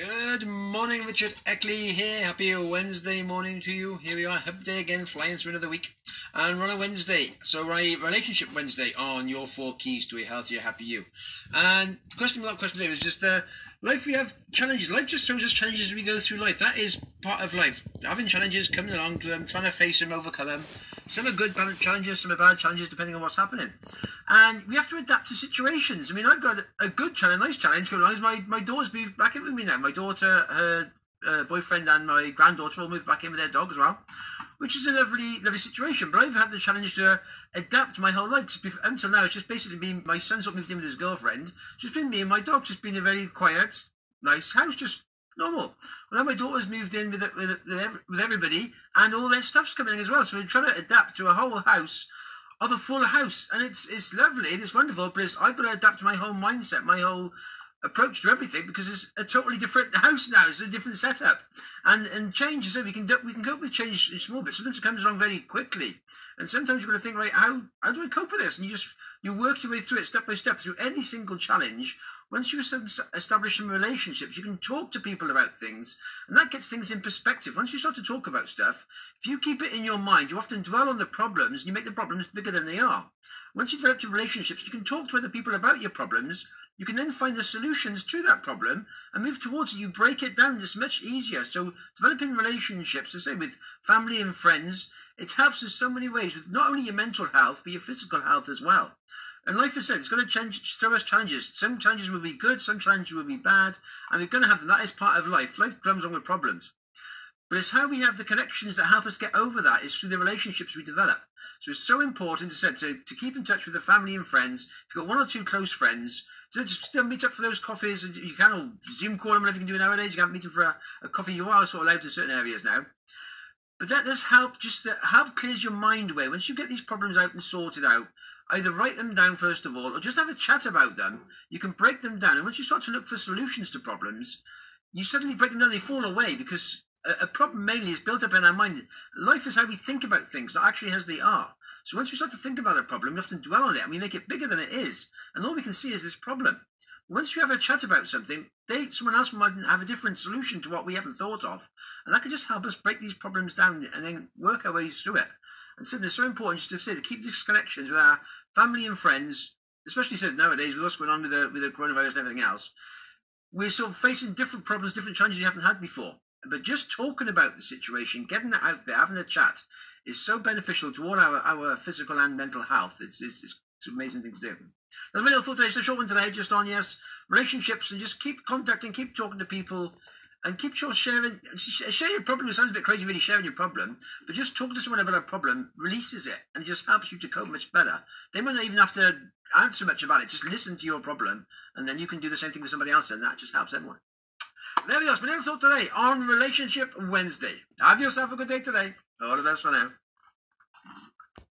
Good morning, Richard Eckley here. Happy Wednesday morning to you. Here we are, happy day again, flying through another week. And we're on a Wednesday, so we're relationship Wednesday on your four keys to a healthier, happy you. And question without question today was just uh, life. We have challenges. Life just throws us challenges as we go through life. That is part of life. Having challenges, coming along to them, trying to face them, overcome them. Some are good challenges, some are bad challenges, depending on what's happening. And we have to adapt to situations. I mean, I've got a good challenge, nice challenge going on. My my daughter's moved back in with me now. My daughter, her uh, boyfriend, and my granddaughter all moved back in with their dog as well, which is a lovely, lovely situation. But I've had the challenge to adapt my whole life. Until now, it's just basically been my son's up moved in with his girlfriend. It's just been me and my dog. Just been a very quiet, nice house, just normal. Well, now my daughter's moved in with with, with everybody, and all their stuff's coming in as well. So we're trying to adapt to a whole house of a full house, and it's it's lovely and it's wonderful. But it's, I've got to adapt my whole mindset, my whole approach to everything because it's a totally different house now. It's a different setup, and and change so we can do, we can cope with change in small bits. Sometimes it comes along very quickly, and sometimes you've got to think, right, how how do I cope with this? And you just you work your way through it step by step through any single challenge. Once you establish some relationships, you can talk to people about things, and that gets things in perspective. Once you start to talk about stuff, if you keep it in your mind, you often dwell on the problems and you make the problems bigger than they are. Once you've developed your relationships, you can talk to other people about your problems. You can then find the solutions to that problem and move towards it. You break it down. It's much easier. So developing relationships, I say, with family and friends, it helps in so many ways with not only your mental health, but your physical health as well. And life is said, it's going to change, throw us challenges. Some challenges will be good, some challenges will be bad, and we're going to have them. That is part of life. Life comes along with problems. But it's how we have the connections that help us get over that is through the relationships we develop. So it's so important to, to, to keep in touch with the family and friends. If you've got one or two close friends, so just still meet up for those coffees. And you can or Zoom call them, whatever you can do nowadays. You can't meet them for a, a coffee. You are sort of allowed to certain areas now. But that does help just to help clears your mind away. Once you get these problems out and sorted out, either write them down first of all or just have a chat about them. You can break them down. And once you start to look for solutions to problems, you suddenly break them down, they fall away because a, problem mainly is built up in our mind. Life is how we think about things, not actually as they are. So once we start to think about a problem, we often dwell on it and we make it bigger than it is. And all we can see is this problem. Once you have a chat about something, they someone else might have a different solution to what we haven't thought of. And that can just help us break these problems down and then work our ways through it. And so it's so important just to say to keep these connections with our family and friends, especially so nowadays with what's going on with the with the coronavirus and everything else. We're sort of facing different problems, different challenges we haven't had before. But just talking about the situation, getting that out there, having a chat, is so beneficial to all our, our physical and mental health. It's, it's, it's an amazing thing to do. That's my little thought today. It's a short one today, just on yes, relationships, and just keep contacting, keep talking to people, and keep sure sharing. Share your problem. It sounds a bit crazy, really, sharing your problem, but just talking to someone about a problem releases it, and it just helps you to cope much better. They might not even have to answer much about it. Just listen to your problem, and then you can do the same thing with somebody else, and that just helps everyone. There we my little thought today on Relationship Wednesday. Have yourself a good day today. All the best for now.